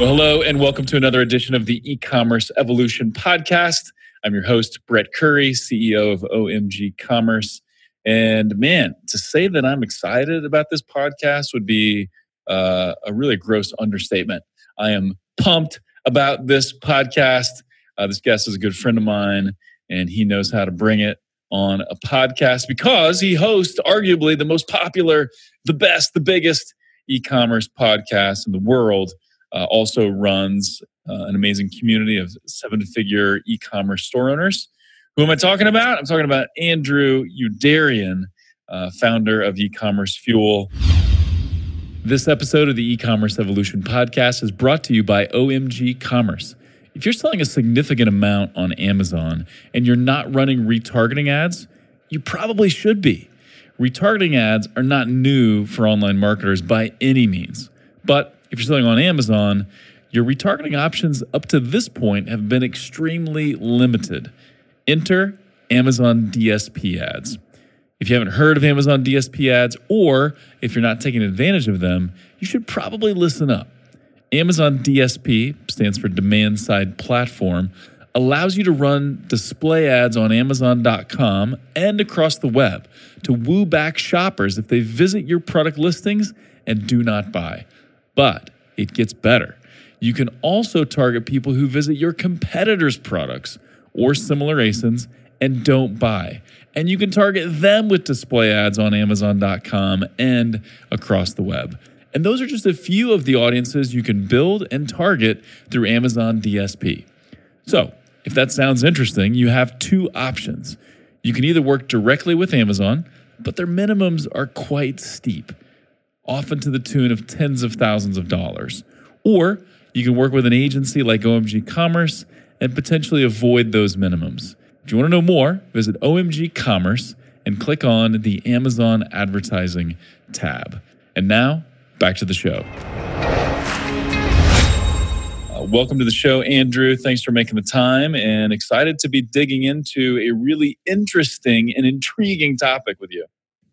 Well, hello, and welcome to another edition of the e commerce evolution podcast. I'm your host, Brett Curry, CEO of OMG Commerce. And man, to say that I'm excited about this podcast would be uh, a really gross understatement. I am pumped about this podcast. Uh, this guest is a good friend of mine, and he knows how to bring it on a podcast because he hosts arguably the most popular, the best, the biggest e commerce podcast in the world uh, also runs uh, an amazing community of seven figure e commerce store owners. Who am I talking about? I'm talking about Andrew Youderian, uh, founder of e commerce fuel. This episode of the e commerce evolution podcast is brought to you by OMG Commerce. If you're selling a significant amount on Amazon and you're not running retargeting ads, you probably should be. Retargeting ads are not new for online marketers by any means. But if you're selling on Amazon, your retargeting options up to this point have been extremely limited. Enter Amazon DSP ads. If you haven't heard of Amazon DSP ads, or if you're not taking advantage of them, you should probably listen up. Amazon DSP stands for Demand Side Platform, allows you to run display ads on Amazon.com and across the web to woo back shoppers if they visit your product listings and do not buy. But it gets better. You can also target people who visit your competitors' products or similar ASINs and don't buy. And you can target them with display ads on Amazon.com and across the web. And those are just a few of the audiences you can build and target through Amazon DSP. So, if that sounds interesting, you have two options. You can either work directly with Amazon, but their minimums are quite steep often to the tune of tens of thousands of dollars. Or you can work with an agency like OMG Commerce and potentially avoid those minimums. If you want to know more, visit OMG Commerce and click on the Amazon Advertising tab. And now, back to the show. Uh, welcome to the show, Andrew. Thanks for making the time and excited to be digging into a really interesting and intriguing topic with you.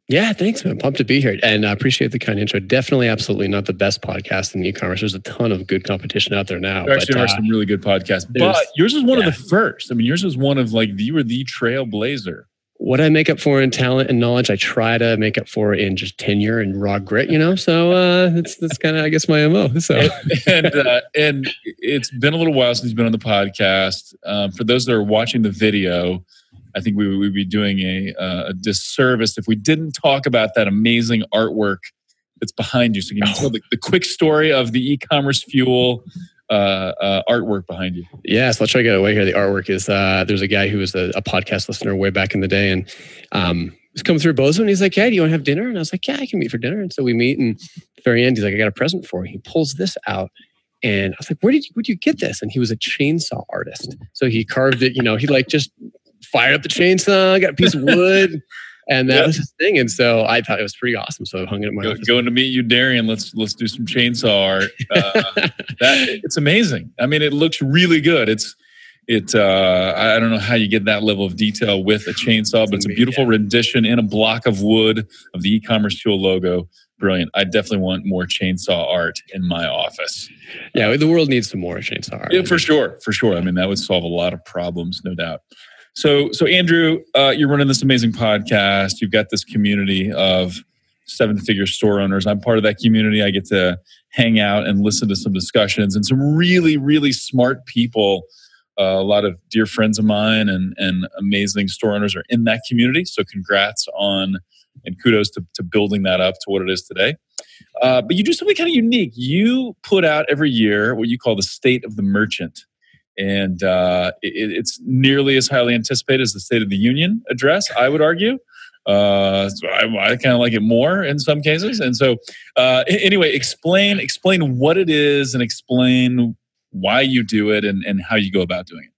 Yeah, thanks, man. Pumped to be here and I appreciate the kind intro. Definitely, absolutely not the best podcast in e-commerce. There's a ton of good competition out there now. There actually but, are uh, some really good podcasts, but yours is one yeah. of the first. I mean, yours is one of like you were the trailblazer. What I make up for in talent and knowledge, I try to make up for in just tenure and raw grit. You know, so uh, that's that's kind of I guess my mo. So and uh, and it's been a little while since you've been on the podcast. Um, for those that are watching the video I think we would be doing a, uh, a disservice if we didn't talk about that amazing artwork that's behind you. So can you tell the, the quick story of the e-commerce fuel uh, uh, artwork behind you? Yeah, so let's try to get away here. The artwork is uh, there's a guy who was a, a, podcast listener way back in the day, and um, was coming through Bozeman. And he's like, "Hey, do you want to have dinner?" And I was like, "Yeah, I can meet for dinner." And so we meet, and the very end, he's like, "I got a present for you." He pulls this out. And I was like, where did you, where did you get this? And he was a chainsaw artist. So he carved it, you know, he like just fired up the chainsaw, got a piece of wood. and that yep. was his thing. And so I thought it was pretty awesome. So I hung it in my Go, Going to meet you, Darian. Let's let's do some chainsaw art. Uh, that it's amazing. I mean, it looks really good. It's it. Uh, I don't know how you get that level of detail with a chainsaw, but it's a beautiful yeah. rendition in a block of wood of the e-commerce fuel logo. Brilliant. I definitely want more chainsaw art in my office. Yeah, the world needs some more chainsaw art. Yeah, for sure, for sure. I mean, that would solve a lot of problems, no doubt. So, so Andrew, uh, you're running this amazing podcast. You've got this community of seven-figure store owners. I'm part of that community. I get to hang out and listen to some discussions and some really, really smart people. Uh, a lot of dear friends of mine and and amazing store owners are in that community. So, congrats on and kudos to, to building that up to what it is today. Uh, but you do something kind of unique. You put out every year what you call the State of the Merchant and uh, it, it's nearly as highly anticipated as the State of the Union address. I would argue. Uh, I, I kind of like it more in some cases. And so, uh, anyway, explain explain what it is and explain why you do it and, and how you go about doing it.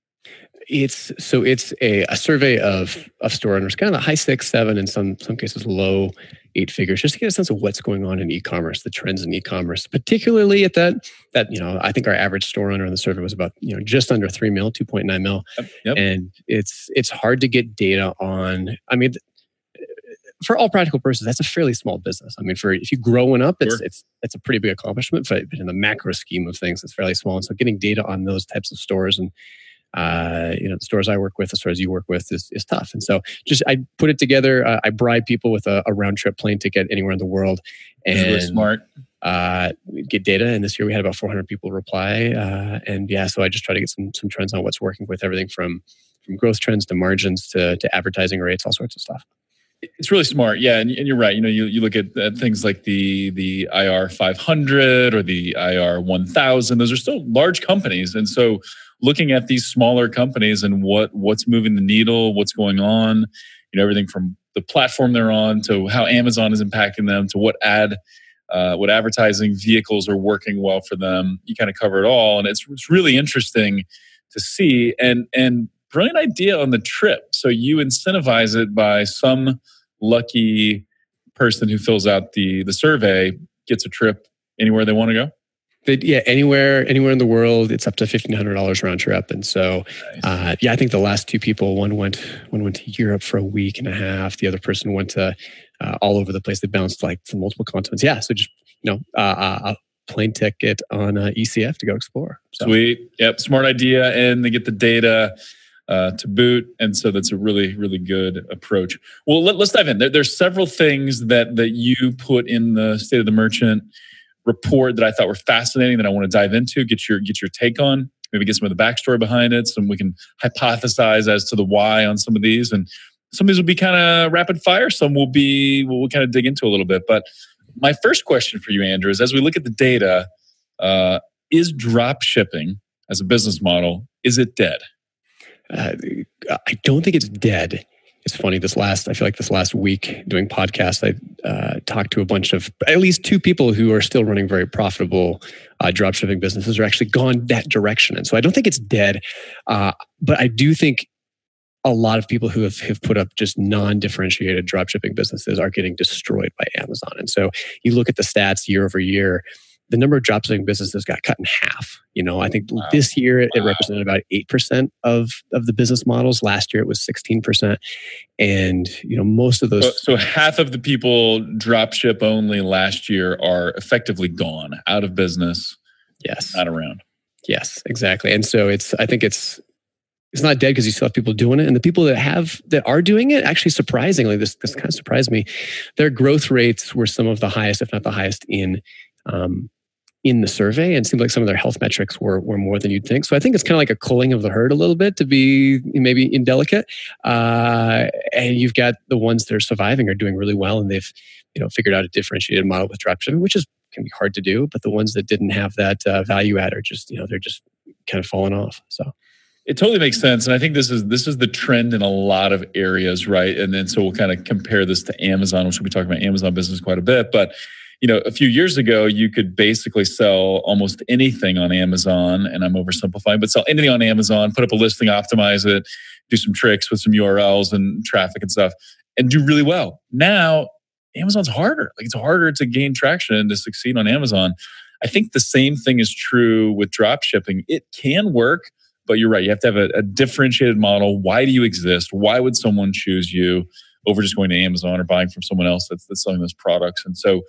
It's so it's a, a survey of of store owners, kind of high six, seven, in some some cases low eight figures, just to get a sense of what's going on in e-commerce, the trends in e-commerce, particularly at that that you know I think our average store owner in the survey was about you know just under three mil, two point nine mil, yep, yep. and it's it's hard to get data on. I mean, for all practical purposes, that's a fairly small business. I mean, for if you grow one up, it's Sure. it's it's a pretty big accomplishment. But in the macro scheme of things, it's fairly small. And so, getting data on those types of stores and uh, you know the stores I work with, the stores you work with, is is tough. And so, just I put it together. Uh, I bribe people with a, a round trip plane ticket anywhere in the world, and really smart. uh, get data. And this year we had about 400 people reply. Uh, and yeah, so I just try to get some some trends on what's working with everything from from growth trends to margins to to advertising rates, all sorts of stuff. It's really smart, yeah, and, and you're right. You know, you, you look at, at things like the the IR 500 or the IR 1000. Those are still large companies, and so looking at these smaller companies and what what's moving the needle, what's going on, you know, everything from the platform they're on to how Amazon is impacting them to what ad uh, what advertising vehicles are working well for them. You kind of cover it all, and it's it's really interesting to see and and brilliant idea on the trip. So you incentivize it by some lucky person who fills out the the survey gets a trip anywhere they want to go. But yeah, anywhere anywhere in the world, it's up to fifteen hundred dollars round trip. And so Nice. uh, yeah, I think the last two people, one went one went to Europe for a week and a half. The other person went to uh, all over the place. They bounced like from multiple continents. Yeah, so just you know uh, a plane ticket on uh, ECF to go explore. So. Sweet. Yep. Smart idea. And they get the data uh, to boot. And so that's a really, really good approach. Well, let, us dive in. There, there's several things that that you put in the state of the merchant report that I thought were fascinating that I want to dive into, get your get your take on, maybe get some of the backstory behind it. so we can hypothesize as to the why on some of these. And some of these will be kind of rapid fire, some will be we'll, we'll kind of dig into a little bit. But my first question for you, Andrew, is as we look at the data, uh, is drop shipping as a business model is it dead uh, I don't think it's dead. It's funny. This last, I feel like this last week doing podcasts, I uh, talked to a bunch of at least two people who are still running very profitable uh, dropshipping businesses, are actually gone that direction. And so I don't think it's dead, uh, but I do think a lot of people who have, have put up just non-differentiated dropshipping businesses are getting destroyed by Amazon. And so you look at the stats year over year, the number of dropshipping businesses got cut in half. You know, I think Wow. this year it Wow. represented about eight percent of of the business models. Last year it was sixteen percent, and you know most of those. so, so half of the people drop ship only last year are effectively gone out of business yes, not around yes, exactly. And so it's. I think it's. It's not dead because you still have people doing it, and the people that have that are doing it actually surprisingly, this this kind of surprised me. Their growth rates were some of the highest, if not the highest, in um, in the survey and it seemed like some of their health metrics were, were more than you'd think. So I think it's kind of like a culling of the herd a little bit to be maybe indelicate. Uh, and you've got the ones that are surviving are doing really well and they've, you know, figured out a differentiated model with dropshipping, which is can be hard to do. But the ones that didn't have that uh, value add are just, you know, they're just kind of falling off. So it totally makes sense and i think this is this is the trend in a lot of areas right and then so we'll kind of compare this to amazon which we'll be talking about amazon business quite a bit but you know a few years ago you could basically sell almost anything on amazon and i'm oversimplifying but sell anything on amazon put up a listing optimize it do some tricks with some urls and traffic and stuff and do really well now amazon's harder like it's harder to gain traction and to succeed on amazon i think the same thing is true with drop shipping it can work but you're right. You have to have a, a, differentiated model. Why do you exist? Why would someone choose you over just going to Amazon or buying from someone else that's, that's selling those products? And so,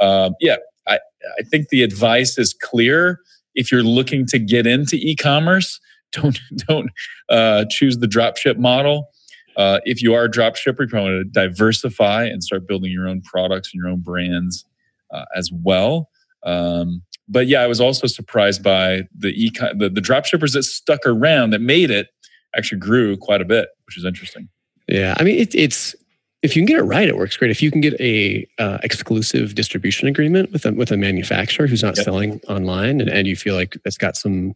um, yeah, I, I think the advice is clear. If you're looking to get into e-commerce, don't don't uh, choose the dropship model. Uh, if you are a dropshipper, you probably want to diversify and start building your own products and your own brands uh, as well. Um, but yeah, I was also surprised by the e the, the drop shippers that stuck around that made it actually grew quite a bit, which is interesting. Yeah, I mean it, it's if you can get it right, it works great. If you can get a uh, exclusive distribution agreement with a with a manufacturer who's not Yep. selling online, and, and you feel like it's got some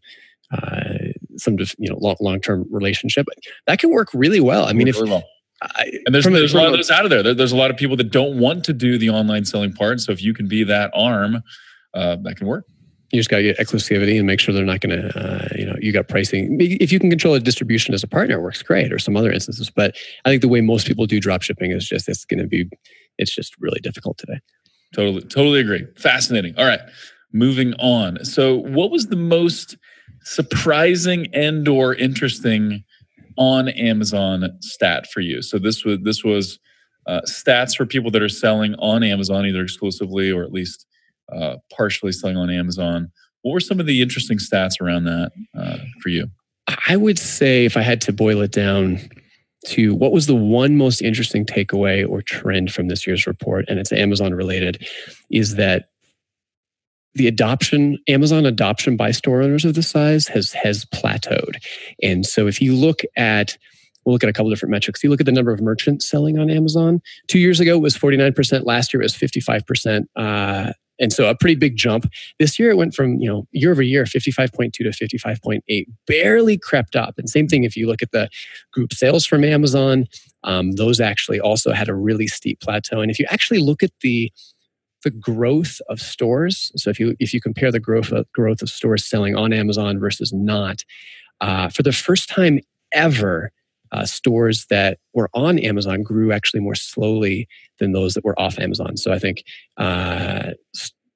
uh, some you know long term relationship, that can work really well. I mean, if well. I, and there's there's a lot of those out of there. there. There's a lot of people that don't want to do the online selling part. So if you can be that arm, uh, that can work. You just got to get exclusivity and make sure they're not going to, uh, you know, you got pricing. If you can control a distribution as a partner, it works great, or some other instances. But I think the way most people do drop shipping is just it's going to be, it's just really difficult today. Totally, totally agree. Fascinating. All right, moving on. So, what was the most surprising and or interesting on Amazon stat for you? So this was this was uh, stats for people that are selling on Amazon, either exclusively or at least uh, partially selling on Amazon. What were some of the interesting stats around that uh, for you? I would say, if I had to boil it down to what was the one most interesting takeaway or trend from this year's report, and it's Amazon related, is that the adoption amazon adoption by store owners of this size has has plateaued. And so if you look at we'll look at a couple different metrics. You look at the number of merchants selling on amazon. Two years ago it was 49% last year it was 55% uh, and so a pretty big jump. This year it went from you know year over year 55.2 to 55.8 barely crept up. And same thing if you look at the group sales from amazon. Um, those actually also had a really steep plateau. And if you actually look at the the growth of stores. So if you if you compare the growth of, growth of stores selling on Amazon versus not, uh, for the first time ever, uh, stores that were on Amazon grew actually more slowly than those that were off Amazon. So I think uh,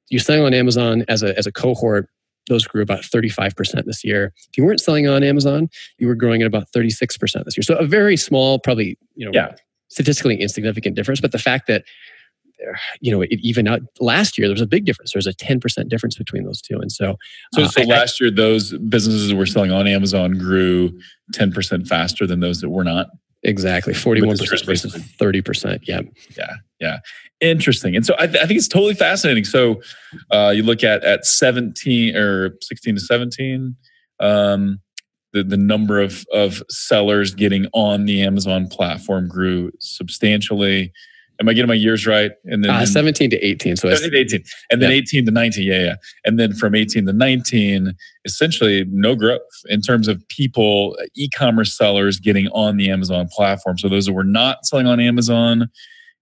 you're selling on Amazon as a as a cohort. Those grew about 35% this year. If you weren't selling on Amazon, you were growing at about 36% this year. So a very small, probably, you know, yeah. statistically insignificant difference. But the fact that you know, it, even out last year, there was a big difference. There was a 10% difference between those two. And so, so, uh, so I, last year, those businesses that were selling on Amazon grew 10% faster than those that were not. Exactly. 41% versus 30%. Yeah. Yeah. Yeah. Interesting. And so I, th- I think it's totally fascinating. So uh, you look at, at 17 or 16 to 17, um, the, the number of, of sellers getting on the Amazon platform grew substantially. Am I getting my years right? And then uh, 17 to 18. So 17 to 18. And then yeah. 18 to 19. Yeah, yeah. And then from 18 to 19, essentially no growth in terms of people, e commerce sellers getting on the Amazon platform. So those that were not selling on Amazon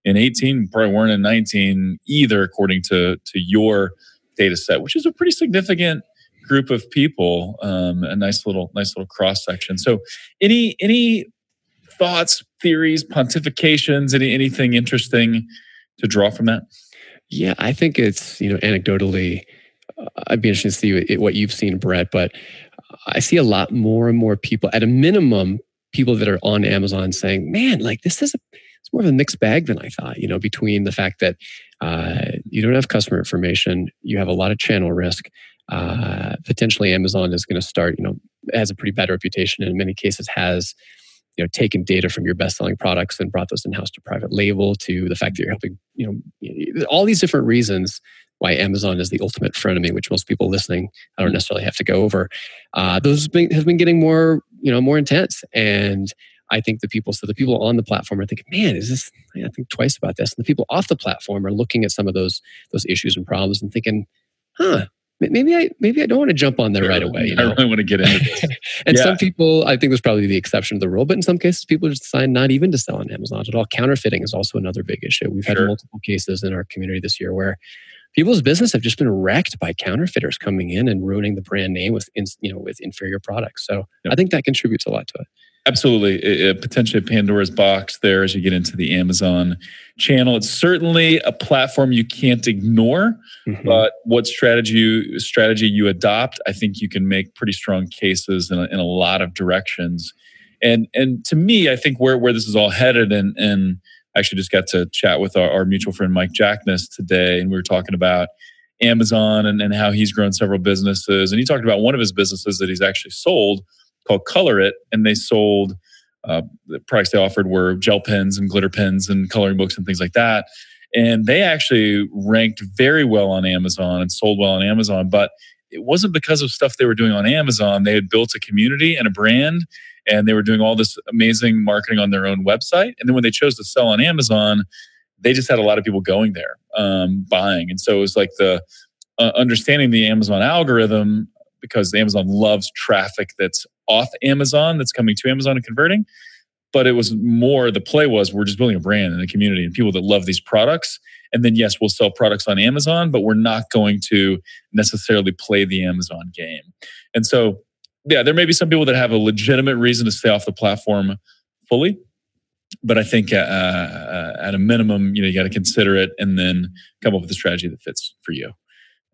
in 18 probably weren't in 19 either, according to, to your data set, which is a pretty significant group of people um, a nice little nice little cross section so any any thoughts, theories, pontifications, any anything interesting to draw from that? Yeah, I think it's you know anecdotally, uh, I'd be interested to see what you've seen, Brett. But I see a lot more and more people, at a minimum, people that are on Amazon saying, "Man, like this is a, it's more of a mixed bag than I thought." You know, between the fact that uh, you don't have customer information, you have a lot of channel risk. Uh, potentially, Amazon is going to start. You know, has a pretty bad reputation, and in many cases has you know taken data from your best selling products and brought those in house to private label to the fact that you're helping you know all these different reasons why Amazon is the ultimate frenemy, which most people listening I don't necessarily have to go over. Uh, those have been, have been getting more you know more intense and. I think the people, so the people on the platform are thinking, man, is this, I think twice about this. And the people off the platform are looking at some of those, those issues and problems and thinking, huh, maybe I maybe I don't want to jump on there right away. You know? I really want to get into this. and yeah. some people, I think there's probably the exception to the rule, but in some cases, people just decide not even to sell on Amazon at all. Counterfeiting is also another big issue. We've had multiple cases in our community this year where people's business have just been wrecked by counterfeiters coming in and ruining the brand name with you know with inferior products. So yep. I think that contributes a lot to it. Absolutely. It, it potentially Pandora's box there as you get into the Amazon channel. It's certainly a platform you can't ignore, mm-hmm. but what strategy you, strategy you adopt, I think you can make pretty strong cases in a, in a lot of directions. And and to me, I think where, where this is all headed, and, and I actually just got to chat with our, our mutual friend Mike Jackness today, and we were talking about Amazon and, and how he's grown several businesses. And he talked about one of his businesses that he's actually sold called Color It, and they sold uh, the products they offered were gel pens and glitter pens and coloring books and things like that. And they actually ranked very well on Amazon and sold well on Amazon, but it wasn't because of stuff they were doing on Amazon. They had built a community and a brand, and they were doing all this amazing marketing on their own website. And then when they chose to sell on Amazon, they just had a lot of people going there um, buying. And so it was like the uh, understanding the Amazon algorithm because Amazon loves traffic that's off Amazon that's coming to Amazon and converting. But it was more the play was we're just building a brand and a community and people that love these products. And then, yes, we'll sell products on Amazon, but we're not going to necessarily play the Amazon game. And so, yeah, there may be some people that have a legitimate reason to stay off the platform fully. But I think uh, uh, at a minimum, you know, you got to consider it and then come up with a strategy that fits for you.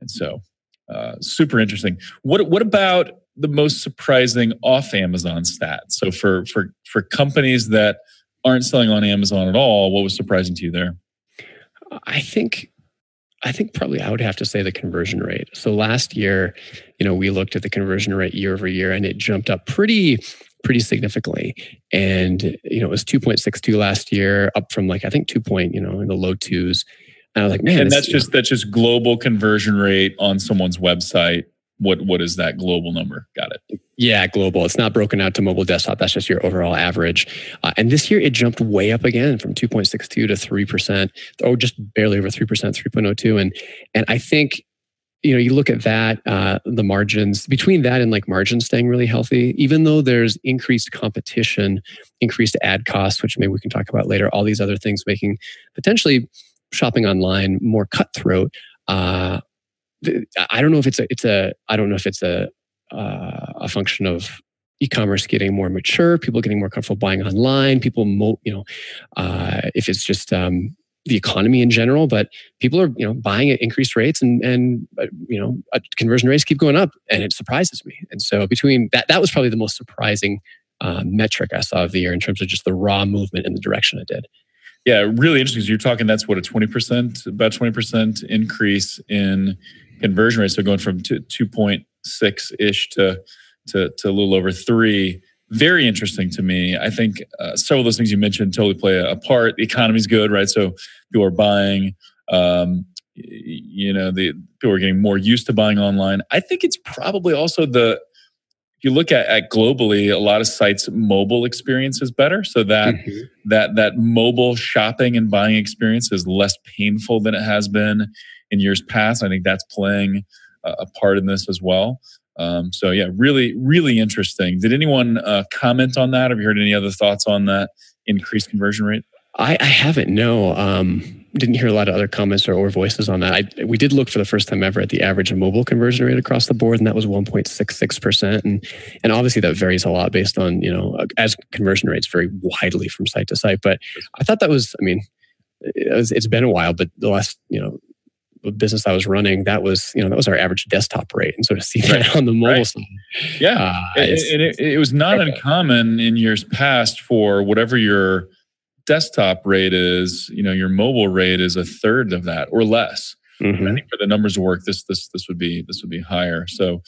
And so, uh, super interesting. What what about the most surprising off Amazon stat? So for for for companies that aren't selling on Amazon at all. What was surprising to you there? I think I think probably I would have to say the conversion rate. So last year, you know, we looked at the conversion rate year over year and it jumped up pretty pretty significantly. And you know, it was 2.62 last year, up from like I think 2. Point, you know, in the low twos. And I was like, man, and that's just know. that's just global conversion rate on someone's website what what is that global number? Got it. Yeah, global. It's not broken out to mobile desktop. That's just your overall average. Uh, and this year it jumped way up again from 2.62 to 3%, or just barely over 3%, 3.02. And and I think you know you look at that uh, the margins between that and like margins staying really healthy even though there's increased competition increased ad costs which maybe we can talk about later all these other things making potentially shopping online more cutthroat uh, I don't know if it's a it's a I don't know if it's a uh, a function of e-commerce getting more mature, people getting more comfortable buying online, people mo- you know uh, if it's just um, the economy in general, but people are you know buying at increased rates and and uh, you know uh, conversion rates keep going up, and it surprises me. And so between that, that was probably the most surprising uh, metric I saw of the year in terms of just the raw movement in the direction it did. Yeah, really interesting. You're talking that's what a twenty percent, about twenty percent increase in conversion rate. So going from two point six ish to, to to a little over three. Very interesting to me. I think uh, several of those things you mentioned totally play a, a part. The economy's good, right? So people are buying. Um, you know, the people are getting more used to buying online. I think it's probably also the if you look at, at globally, a lot of sites mobile experience is better. So that mm-hmm. that that mobile shopping and buying experience is less painful than it has been in years past. I think that's playing a, part in this as well. Um, so yeah, really, really interesting. Did anyone uh, comment on that? Have you heard any other thoughts on that increased conversion rate? I, I haven't. No, um, didn't hear a lot of other comments or, or voices on that. I, we did look for the first time ever at the average mobile conversion rate across the board, and that was 1.66 percent. And and obviously that varies a lot based on you know as conversion rates vary widely from site to site. But I thought that was, I mean, it was, it's been a while, but the last you know business I was running, that was you know that was our average desktop rate, and so to see that right. on the mobile right. side, yeah, uh, and it, it, it, was not uncommon in years past for whatever your desktop rate is, you know, your mobile rate is a third of that or less. Mm-hmm. I think for the numbers to work, this this this would be this would be higher. So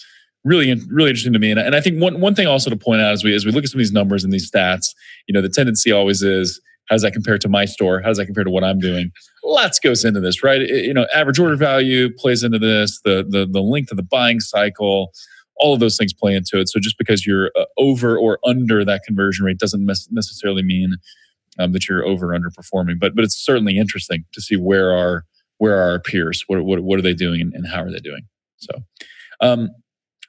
really really interesting to me, and, and I think one one thing also to point out as we as we look at some of these numbers and these stats, you know, the tendency always is how does that compare to my store? How does that compare to what I'm doing? Lots goes into this, right? It, you know, average order value plays into this. The the the length of the buying cycle, all of those things play into it. So just because you're uh, over or under that conversion rate doesn't mes- necessarily mean um, that you're over underperforming. But but it's certainly interesting to see where are where are our peers? What what what are they doing and, and how are they doing? So. Um,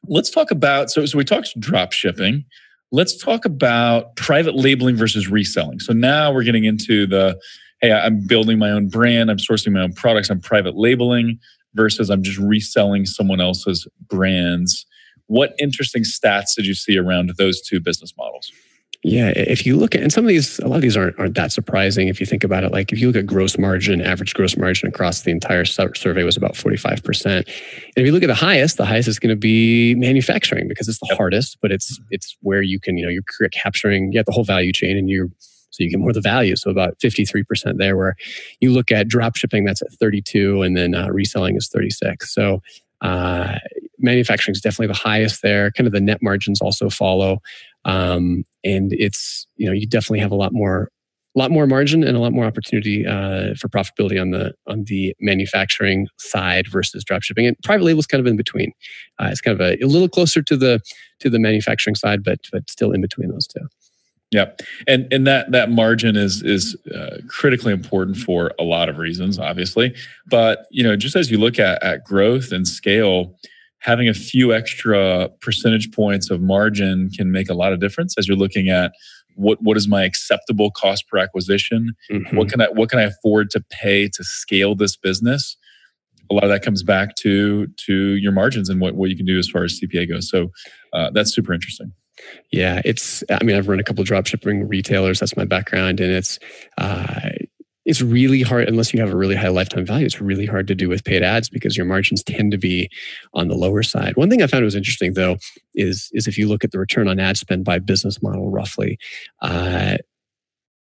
let's talk about so so we talked drop shipping let's talk about private labeling versus reselling. So now we're getting into the hey, I'm building my own brand, I'm sourcing my own products, I'm private labeling versus I'm just reselling someone else's brands. What interesting stats did you see around those two business models? Yeah, if you look at, and some of these, a lot of these aren't, aren't that surprising if you think about it. Like if you look at gross margin, average gross margin across the entire survey was about 45%. And if you look at the highest, the highest is going to be manufacturing because it's the yep. hardest, but it's, it's where you can, you know, you're capturing, you have the whole value chain and you're, so you get more of the value. So about 53% there where you look at drop shipping, that's at 32 and then uh, reselling is 36. So uh, manufacturing is definitely the highest there. Kind of the net margins also follow. Um, and it's you know you definitely have a lot more a lot more margin and a lot more opportunity uh, for profitability on the on the manufacturing side versus dropshipping. And private label is kind of in between. Uh, it's kind of a, a, little closer to the to the manufacturing side, but but still in between those two. Yeah, and and that that margin is is uh, critically important for a lot of reasons, obviously. But you know, just as you look at at growth and scale, having a few extra percentage points of margin can make a lot of difference as you're looking at what what is my acceptable cost per acquisition? Mm-hmm. what can i what can i afford to pay to scale this business? A lot of that comes back to to your margins and what, what you can do as far as cpa goes. So uh, that's super interesting. Yeah it's i mean i've run a couple drop shipping retailers. That's my background and it's uh, it's really hard unless you have a really high lifetime value it's really hard to do with paid ads because your margins tend to be on the lower side one thing i found was interesting though is is if you look at the return on ad spend by business model roughly uh,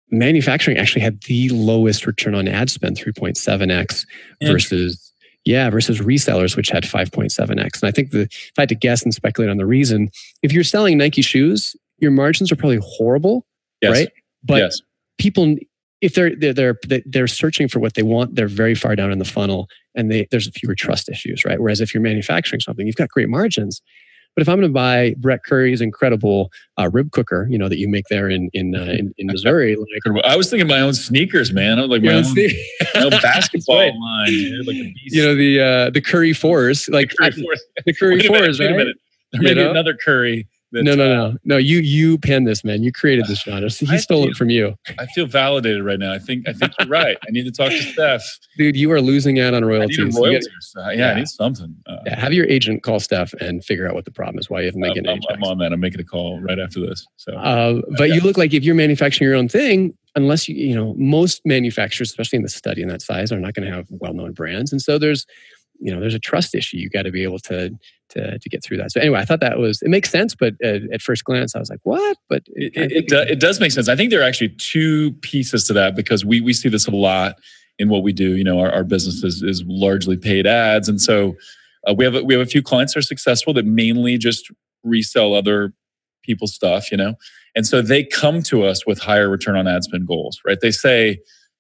manufacturing actually had the lowest return on ad spend, 3.7x versus yeah, versus resellers, which had 5.7x. And I think the if I had to guess and speculate on the reason, if you're selling Nike shoes, your margins are probably horrible, yes. right? But yes. people, if they're, they're they're they're searching for what they want, they're very far down in the funnel, and they, there's fewer trust issues, right? Whereas if you're manufacturing something, you've got great margins, but if I'm going to buy Brett Curry's incredible uh, rib cooker, you know that you make there in in uh, in, in, Missouri, like, I was thinking my own sneakers, man. I was like my own, my own basketball right. line, dude, like you know the uh, the Curry fours, like the Curry fours, the Curry fours, right? There may be another Curry no, no, no, no. You you penned this, man. You created this genre. He I stole feel, it from you. I feel validated right now. I think I think you're right. I need to talk to Steph. Dude, you are losing out on royalties. I need royalties. Gotta, yeah, yeah, I need something. Uh, yeah, have your agent call Steph and figure out what the problem is. Why you haven't made an I'm, I'm on that. I'm making a call right after this. So, uh, but you look like if you're manufacturing your own thing, unless you you know most manufacturers, especially in the study in that size, are not going to have well-known brands, and so there's you know there's a trust issue you got to be able to to to get through that. So anyway i thought that was it makes sense but at, at first glance i was like what? But it, it, it, do, it, does make sense. I think there are actually two pieces to that because we we see this a lot in what we do. You know our, our business is, is largely paid ads. And so uh, we have a, we have a few clients that are successful that mainly just resell other people's stuff you know? And so they come to us with higher return on ad spend goals right? They say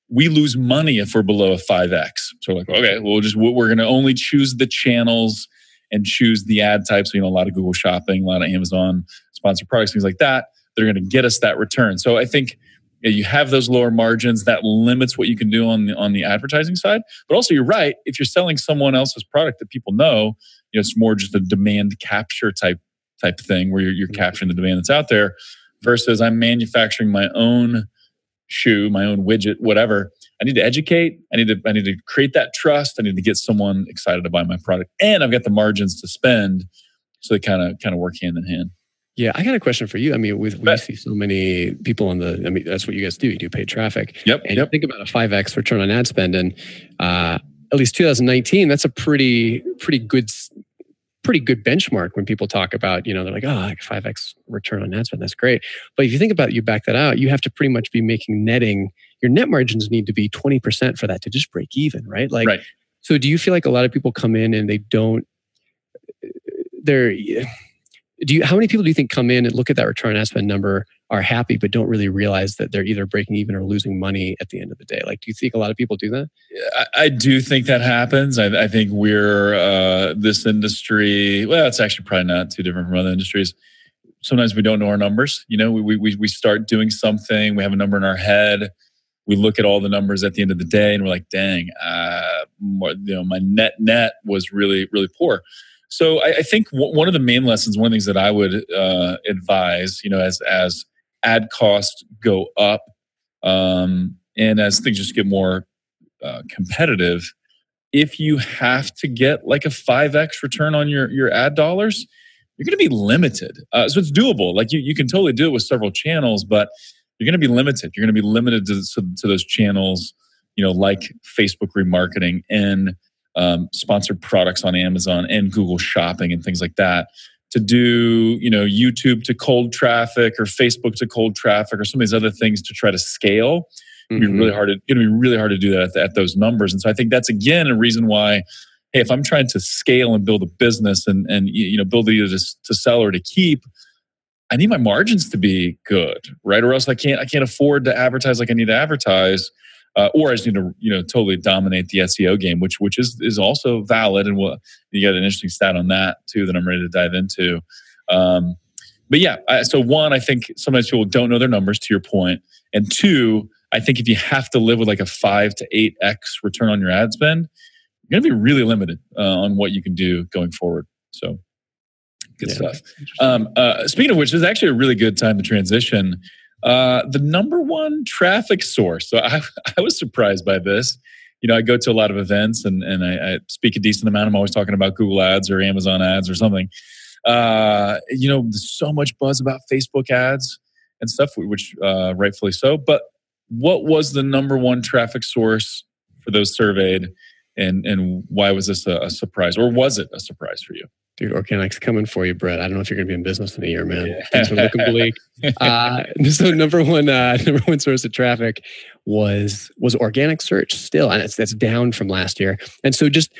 we lose money if we're below a 5x. So we're like, okay, we'll just we're going to only choose the channels and choose the ad types. You know, a lot of Google Shopping, a lot of Amazon sponsored products, things like that. They're going to get us that return. So I think you have those lower margins that limits what you can do on the on the advertising side. But also, you're right. If you're selling someone else's product that people know, you know, it's more just a demand capture type type thing where you're, you're mm-hmm. capturing the demand that's out there. Versus, I'm manufacturing my own shoe, my own widget, whatever. I need to educate. I need to I need to create that trust. I need to get someone excited to buy my product, and I've got the margins to spend, so they kind of kind of work hand in hand. Yeah, I got a question for you. I mean, with we see so many people on the. I mean, that's what you guys do. You do paid traffic. Yep. And yep. think about a five x return on ad spend, and uh, at least 2019, that's a pretty pretty good pretty good benchmark when people talk about, you know, they're like, oh, like 5x return on ad spend, that's great. But if you think about it, you back that out, you have to pretty much be making netting, your net margins need to be 20% for that to just break even, right? Like, right. so do you feel like a lot of people come in and they don't, they're, do you, how many people do you think come in and look at that return on ad spend number are happy but don't really realize that they're either breaking even or losing money at the end of the day like do you think a lot of people do that i, I do think that happens i, I think we're uh, this industry well it's actually probably not too different from other industries sometimes we don't know our numbers you know we, we, we start doing something we have a number in our head we look at all the numbers at the end of the day and we're like dang uh, you know my net net was really really poor so I, I think w- one of the main lessons, one of the things that I would uh, advise, you know, as as ad costs go up, um, and as things just get more uh, competitive, if you have to get like a five x return on your your ad dollars, you're going to be limited. Uh, so it's doable. Like you you can totally do it with several channels, but you're going to be limited. You're going to be limited to, to, to those channels, you know, like Facebook remarketing and um, sponsored products on Amazon and Google Shopping and things like that. To do, you know, YouTube to cold traffic or Facebook to cold traffic or some of these other things to try to scale, mm-hmm. be really hard. To, going to be really hard to do that at, at those numbers. And so I think that's again a reason why hey, if I'm trying to scale and build a business and and you know build either to, to sell or to keep, I need my margins to be good, right? Or else I can't I can't afford to advertise like I need to advertise uh, or I just need to you know totally dominate the SEO game, which which is is also valid, and we'll, you got an interesting stat on that too that I'm ready to dive into. Um, but yeah, I, so one, I think sometimes people don't know their numbers. To your point, and two, I think if you have to live with like a five to eight x return on your ad spend, you're going to be really limited uh, on what you can do going forward. So good yeah, stuff. Um, uh, speaking of which, this is actually a really good time to transition uh, the number one traffic source. So I, I was surprised by this. You know, I go to a lot of events and, and I, I speak a decent amount. I'm always talking about Google ads or Amazon ads or something. Uh, you know, there's so much buzz about Facebook ads and stuff, which uh, rightfully so. But what was the number one traffic source for those surveyed? And, and why was this a, a surprise or was it a surprise for you? Dude, organic's coming for you, Brett. I don't know if you're going to be in business in a year, man. Yeah. Things are looking bleak. Uh, so number one, uh, number one source of traffic was was organic search still, and it's that's down from last year. And so just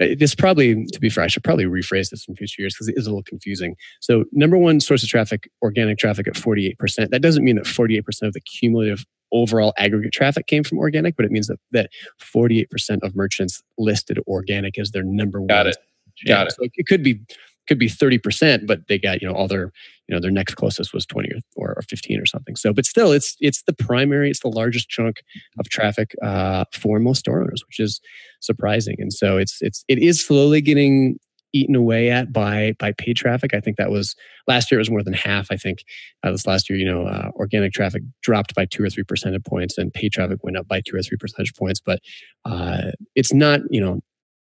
uh, this probably, to be fair, I should probably rephrase this in future years because it is a little confusing. So number one source of traffic, organic traffic at 48%. That doesn't mean that 48% of the cumulative overall aggregate traffic came from organic, but it means that, that 48% of merchants listed organic as their number one. Got it. Got it. So it could be could be 30%, but they got, you know, all their, you know, their next closest was 20 or, or 15 or something. So, but still it's, it's the primary, it's the largest chunk of traffic uh, for most store owners, which is surprising. And so it's, it's, it is slowly getting eaten away at by, by paid traffic. I think that was last year, it was more than half. I think uh, this last year, you know, uh, organic traffic dropped by two or three percentage points and paid traffic went up by two or three percentage points, but uh, it's not, you know,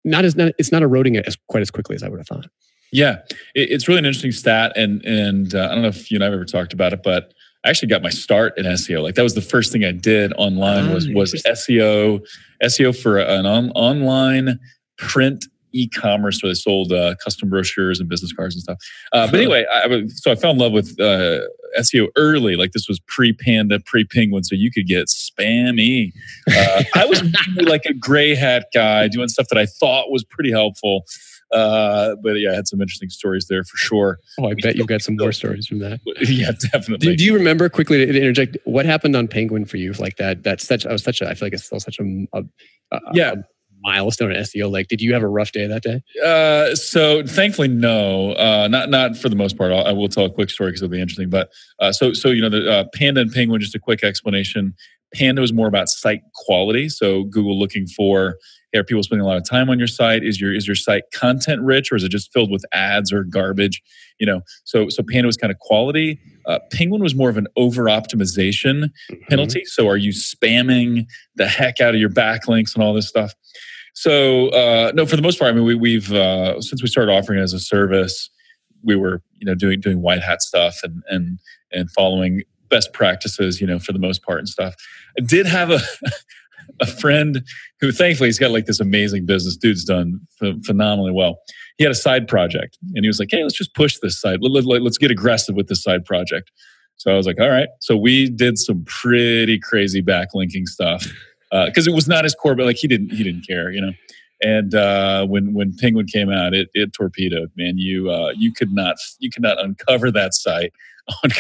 not as not, it's not eroding it as quite as quickly as I would have thought. Yeah, it, it's really an interesting stat, and and uh, I don't know if you and I have ever talked about it, but I actually got my start in SEO. Like that was the first thing I did online was ah, was SEO, SEO for an on, online print e-commerce where they sold uh, custom brochures and business cards and stuff. Uh, but anyway, I, so I fell in love with uh, SEO early. Like this was pre-Panda, pre-Penguin, so you could get spammy. Uh, I was like a gray hat guy doing stuff that I thought was pretty helpful. Uh, but yeah, I had some interesting stories there for sure. Oh, I bet you've got some more stories from that. yeah, definitely. Do, do, you remember quickly to interject? What happened on Penguin for you? Like that? That's such. I was such. A, I feel like it's still such a, a, a yeah. A milestone in SEO. Like, did you have a rough day that day? Uh, so thankfully, no. Uh, not not for the most part. I'll, I will tell a quick story because it'll be interesting. But uh, so so you know the uh, Panda and Penguin. Just a quick explanation. Panda was more about site quality. So Google looking for are people spending a lot of time on your site? Is your is your site content rich or is it just filled with ads or garbage? You know, so so Panda was kind of quality. Uh, Penguin was more of an over optimization mm-hmm. penalty. So are you spamming the heck out of your backlinks and all this stuff? So uh, no, for the most part, I mean, we, we've uh, since we started offering it as a service, we were you know doing doing white hat stuff and and and following best practices, you know, for the most part and stuff. I did have a a friend who thankfully he's got like this amazing business. Dude's done ph- phenomenally well. He had a side project and he was like, hey, let's just push this side. Let, let, let's get aggressive with this side project. So I was like, all right. So we did some pretty crazy backlinking stuff because uh, it was not his core, but like he didn't he didn't care, you know. And uh, when when Penguin came out, it it torpedoed. Man, you uh, you could not you could not uncover that site on.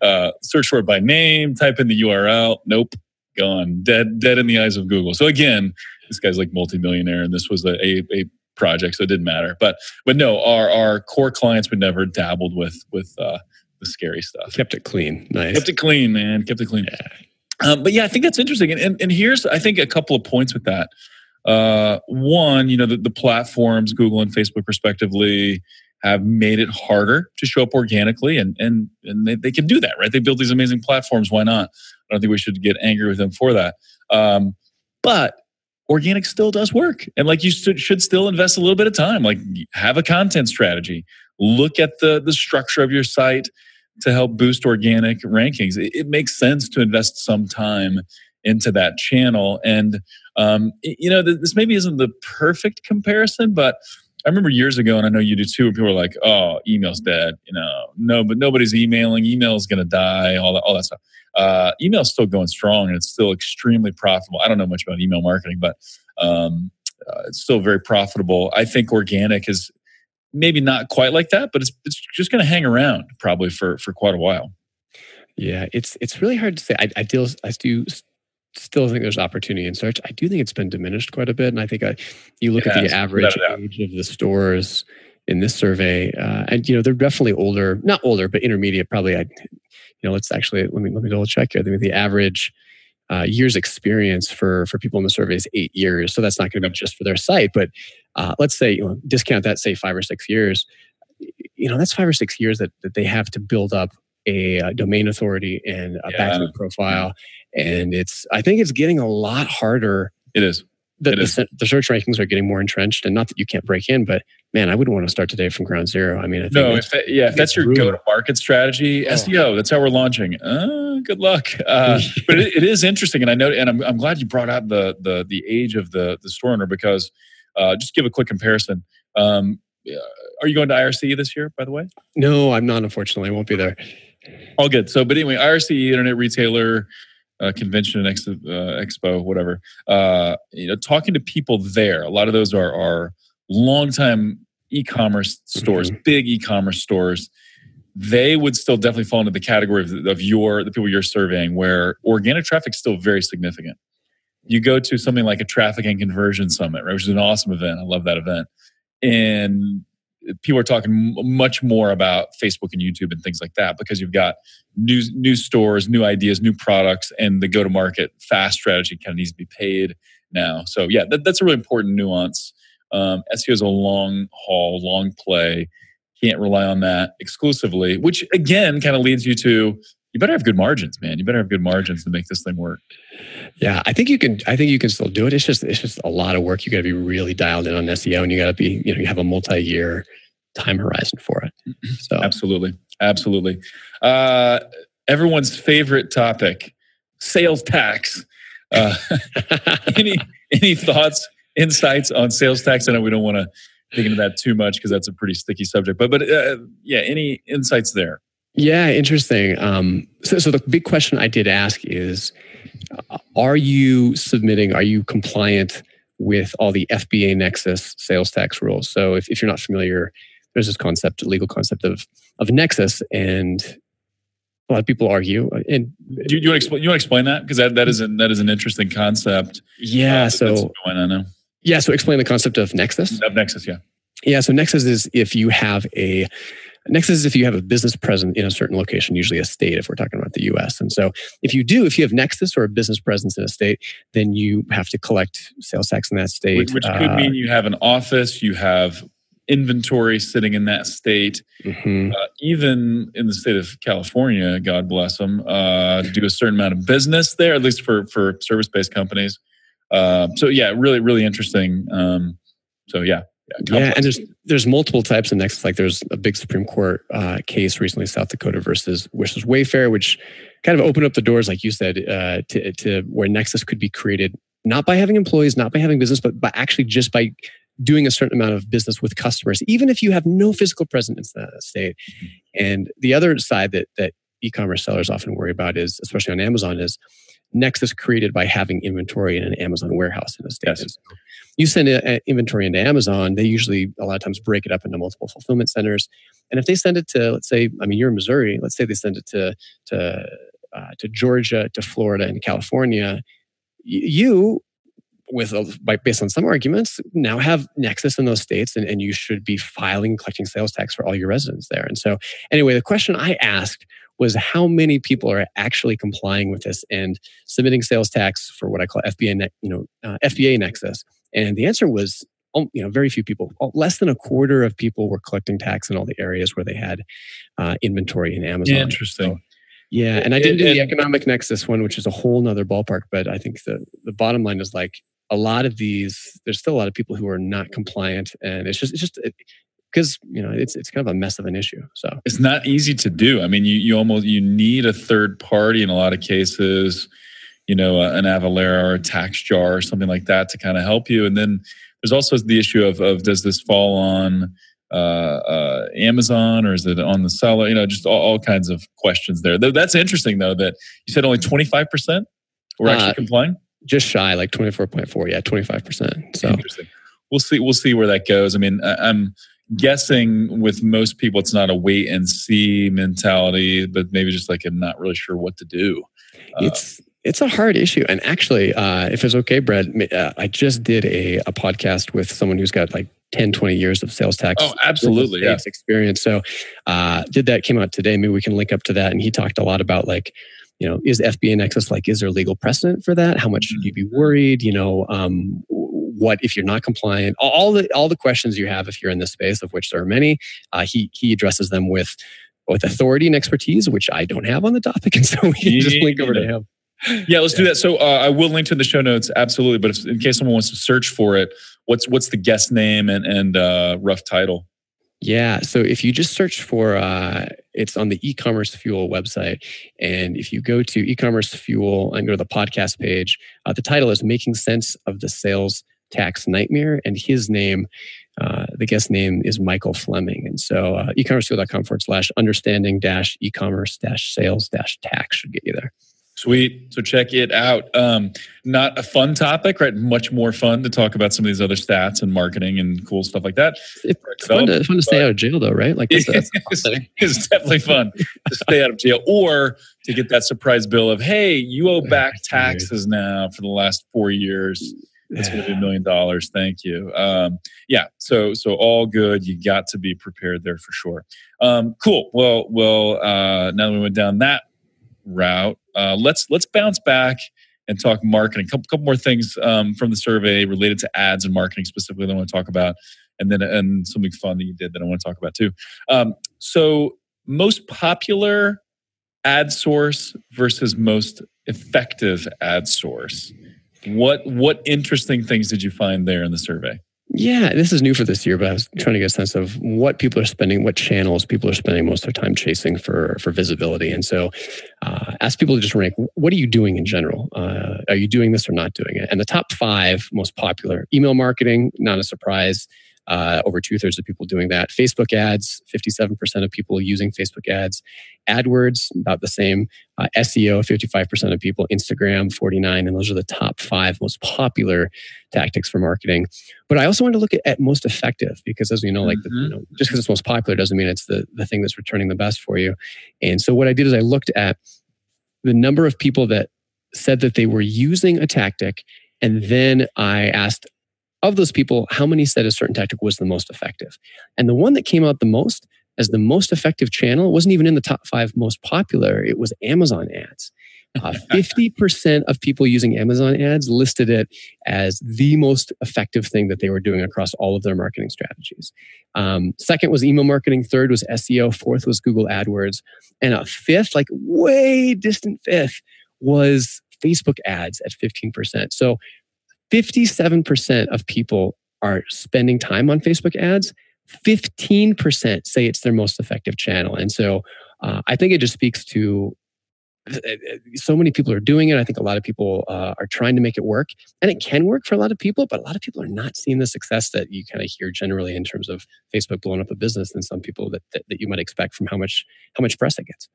Uh, search for it by name, type in the URL. Nope, gone, dead, dead in the eyes of Google. So again, this guy's like multimillionaire, and this was a, a, a project, so it didn't matter. But but no, our our core clients would never dabbled with with uh, the scary stuff. Kept it clean, nice. Kept it clean, man. Kept it clean. Yeah. Um, but yeah, I think that's interesting. And, and, and here's I think a couple of points with that. Uh, one, you know, the, the platforms, Google and Facebook, respectively, have made it harder to show up organically and and and they, they can do that right they build these amazing platforms why not i don't think we should get angry with them for that um, but organic still does work. And like you should still invest a little bit of time like have a content strategy. Look at the the structure of your site to help boost organic rankings. It, it makes sense to invest some time into that channel. And um, you know this maybe isn't the perfect comparison but I remember years ago, and I know you do too, people were like, "Oh, email's dead," you know, no, but nobody's emailing. Email's to die. All that, all that stuff. Uh, email's still going strong, and it's still extremely profitable. I don't know much about email marketing, but um, uh, it's still very profitable. I think organic is maybe not quite like that, but it's it's just going to hang around probably for for quite a while. Yeah, it's it's really hard to say. I, I deal I do still think there's opportunity in search. I do think it's been diminished quite a bit, and I think I, you look at the average age of the stores in this survey, uh, and you know they're definitely older, not older, but intermediate. Probably, I, you know, let's actually let me let me double check here. I think the average uh, years experience for for people in the survey is eight years, so that's not going to be just for their site. But uh, let's say you know discount that, say five or six years. You know that's five or six years that that they have to build up a, a uh, domain authority and a yeah. backlink profile and it's i think it's getting a lot harder it is the, the, the, search rankings are getting more entrenched and not that you can't break in but man i wouldn't want to start today from ground zero i mean I no if that, yeah if that's your go to market strategy oh. seo that's how we're launching uh, good luck uh, but it, it is interesting and i know and I'm, I'm glad you brought out the the the age of the the store owner because uh, just give a quick comparison um, are you going to IRC this year? By the way, no, I'm not. Unfortunately, I won't be there. All good. So, but anyway, IRC Internet Retailer uh, Convention Ex- uh, Expo, whatever. Uh, you know, talking to people there. A lot of those are are longtime e-commerce stores, mm-hmm. big e-commerce stores. They would still definitely fall into the category of, of your the people you're surveying, where organic traffic is still very significant. You go to something like a traffic and conversion summit, right, which is an awesome event. I love that event, and people are talking much more about Facebook and YouTube and things like that because you've got new new stores, new ideas, new products, and the go to market fast strategy kind of needs to be paid now. So yeah, that, that's a really important nuance. Um, SEO is a long haul, long play. Can't rely on that exclusively, which again kind of leads you to you better have good margins, man. You better have good margins to make this thing work. Yeah, I think you can. I think you can still do it. It's just it's just a lot of work. You got to be really dialed in on SEO, and you got to be you know you have a multi year time horizon for it. So absolutely, absolutely. Uh, everyone's favorite topic: sales tax. Uh, any any thoughts, insights on sales tax? I know we don't want to dig into that too much because that's a pretty sticky subject. But but uh, yeah, any insights there? Yeah, interesting. Um, so, so the big question I did ask is, uh, are you submitting? Are you compliant with all the FBA Nexus sales tax rules? So if, if you're not familiar, there's this concept, legal concept of of nexus, and a lot of people argue. Uh, and do you, you want to explain? You want to explain that because that that is an that is an interesting concept. Yeah. Uh, so I know. Yeah. So explain the concept of nexus. Of nexus. Yeah. Yeah. So nexus is if you have a Nexus is if you have a business present in a certain location, usually a state, if we're talking about the US. And so if you do, if you have Nexus or a business presence in a state, then you have to collect sales tax in that state. Which, which could uh, mean you have an office, you have inventory sitting in that state. Mm-hmm. Uh, even in the state of California, God bless them, uh, do a certain amount of business there, at least for for service based companies. Uh, so yeah, really really interesting. Um, so yeah. Yeah, yeah, and there's there's multiple types of nexus. Like there's a big Supreme Court uh, case recently, South Dakota versus versus Wayfair, which kind of opened up the doors, like you said, uh, to to where nexus could be created not by having employees, not by having business, but but actually just by doing a certain amount of business with customers, even if you have no physical presence in that state. And the other side that that e-commerce sellers often worry about is, especially on Amazon, is Nexus created by having inventory in an Amazon warehouse in a state. Yes. You send a, a inventory into Amazon, they usually a lot of times break it up into multiple fulfillment centers. And if they send it to, let's say, I mean, you're in Missouri, let's say they send it to to uh, to Georgia, to Florida, and California, you with by, based on some arguments now have nexus in those states and, and you should be filing collecting sales tax for all your residents there and so anyway the question i asked was how many people are actually complying with this and submitting sales tax for what i call fba you know uh, fba nexus. And the answer was um, you know very few people. Less than a quarter of people were collecting tax in all the areas where they had uh, inventory in amazon. Yeah, interesting. So, yeah, and I didn't do the economic nexus one, which is a whole nother ballpark. But I think the the bottom line is like a lot of these, there's still a lot of people who are not compliant, and it's just it's just because you know it's it's kind of a mess of an issue. So it's not easy to do. I mean, you you almost you need a third party in a lot of cases. You know, an Avalara or a TaxJar or something like that to kind of help you. And then there's also the issue of of does this fall on uh, uh, Amazon or is it on the seller? You know, just all, all, kinds of questions there. That's interesting though that you said only 25% were actually uh, complying just shy, like 24.4. Yeah, 25%. So we'll see. We'll see where that goes. I mean, I'm guessing with most people, it's not a wait and see mentality, but maybe just like I'm not really sure what to do. Uh, it's, it's a hard issue. And actually, uh, if it's okay, Brad, uh, I just did a, a podcast with someone who's got like 10, 20 years of sales tax. Oh, absolutely. Yeah. Experience. So, uh, did that came out today. Maybe we can link up to that. And he talked a lot about like, you know, is FBA Nexus like, is there legal precedent for that? How much should you be mm-hmm. worried? You know, um, what if you're not compliant? All the all the questions you have if you're in this space, of which there are many. Uh, he he addresses them with with authority and expertise, which I don't have on the topic, and so we can just link over to him. Yeah, let's yeah. do that. So uh, I will link to the show notes, absolutely. But if, in case someone wants to search for it, what's what's the guest name and and uh, rough title? Yeah. So if you just search for, uh, it's on the e-commerce fuel website. And if you go to e-commerce fuel and go to the podcast page, uh, the title is making sense of the sales tax nightmare. And his name Uh, the guest name is Michael Fleming. And so uh, ecommercefuel.com forward slash understanding dash e-commerce dash sales dash tax should get you there. Sweet. So check it out. Um, not a fun topic, right? Much more fun to talk about some of these other stats and marketing and cool stuff like that. It's fun to, fun to stay out of jail, though, right? Like that's, that's it's, it's definitely fun to stay out of jail or to get that surprise bill of, hey, you owe back taxes now for the last four years. It's going to be a million dollars. Thank you. Um, yeah. So so all good. You got to be prepared there for sure. Um, cool. Well, well. Uh, now that we went down that route, uh, let's let's bounce back and talk marketing. A couple, couple more things um, from the survey related to ads and marketing specifically that I want to talk about, and then and something fun that you did that I want to talk about too. Um, so, most popular ad source versus most effective ad source. What what interesting things did you find there in the survey? Yeah, this is new for this year, but I was trying to get a sense of what people are spending, what channels people are spending most of their time chasing for for visibility. And so, uh, ask people to just rank: What are you doing in general? Uh, are you doing this or not doing it? And the top five most popular: email marketing, not a surprise. Uh, over two thirds of people doing that. Facebook ads, 57% of people using Facebook ads. AdWords, about the same. Uh, SEO, 55% of people. Instagram, 49. And those are the top five most popular tactics for marketing. But I also wanted to look at, at most effective because, as we know, like the, you mm-hmm. know, just because it's most popular doesn't mean it's the, the thing that's returning the best for you. And so what I did is I looked at the number of people that said that they were using a tactic and then I asked of those people, how many said a certain tactic was the most effective? And the one that came out the most as the most effective channel wasn't even in the top five most popular. It was Amazon ads. Uh, 50% of people using Amazon ads listed it as the most effective thing that they were doing across all of their marketing strategies. Um, second was email marketing. Third was SEO. Fourth was Google AdWords. And a fifth, like way distant fifth, was Facebook ads at 15%. So 57% of people are spending time on Facebook ads. 15% say it's their most effective channel. And so uh, I think it just speaks to uh, uh, so many people are doing it. I think a lot of people uh, are trying to make it work, and it can work for a lot of people. But a lot of people are not seeing the success that you kind of hear generally in terms of Facebook blowing up a business than some people that, that, that you might expect from how much how much press it gets.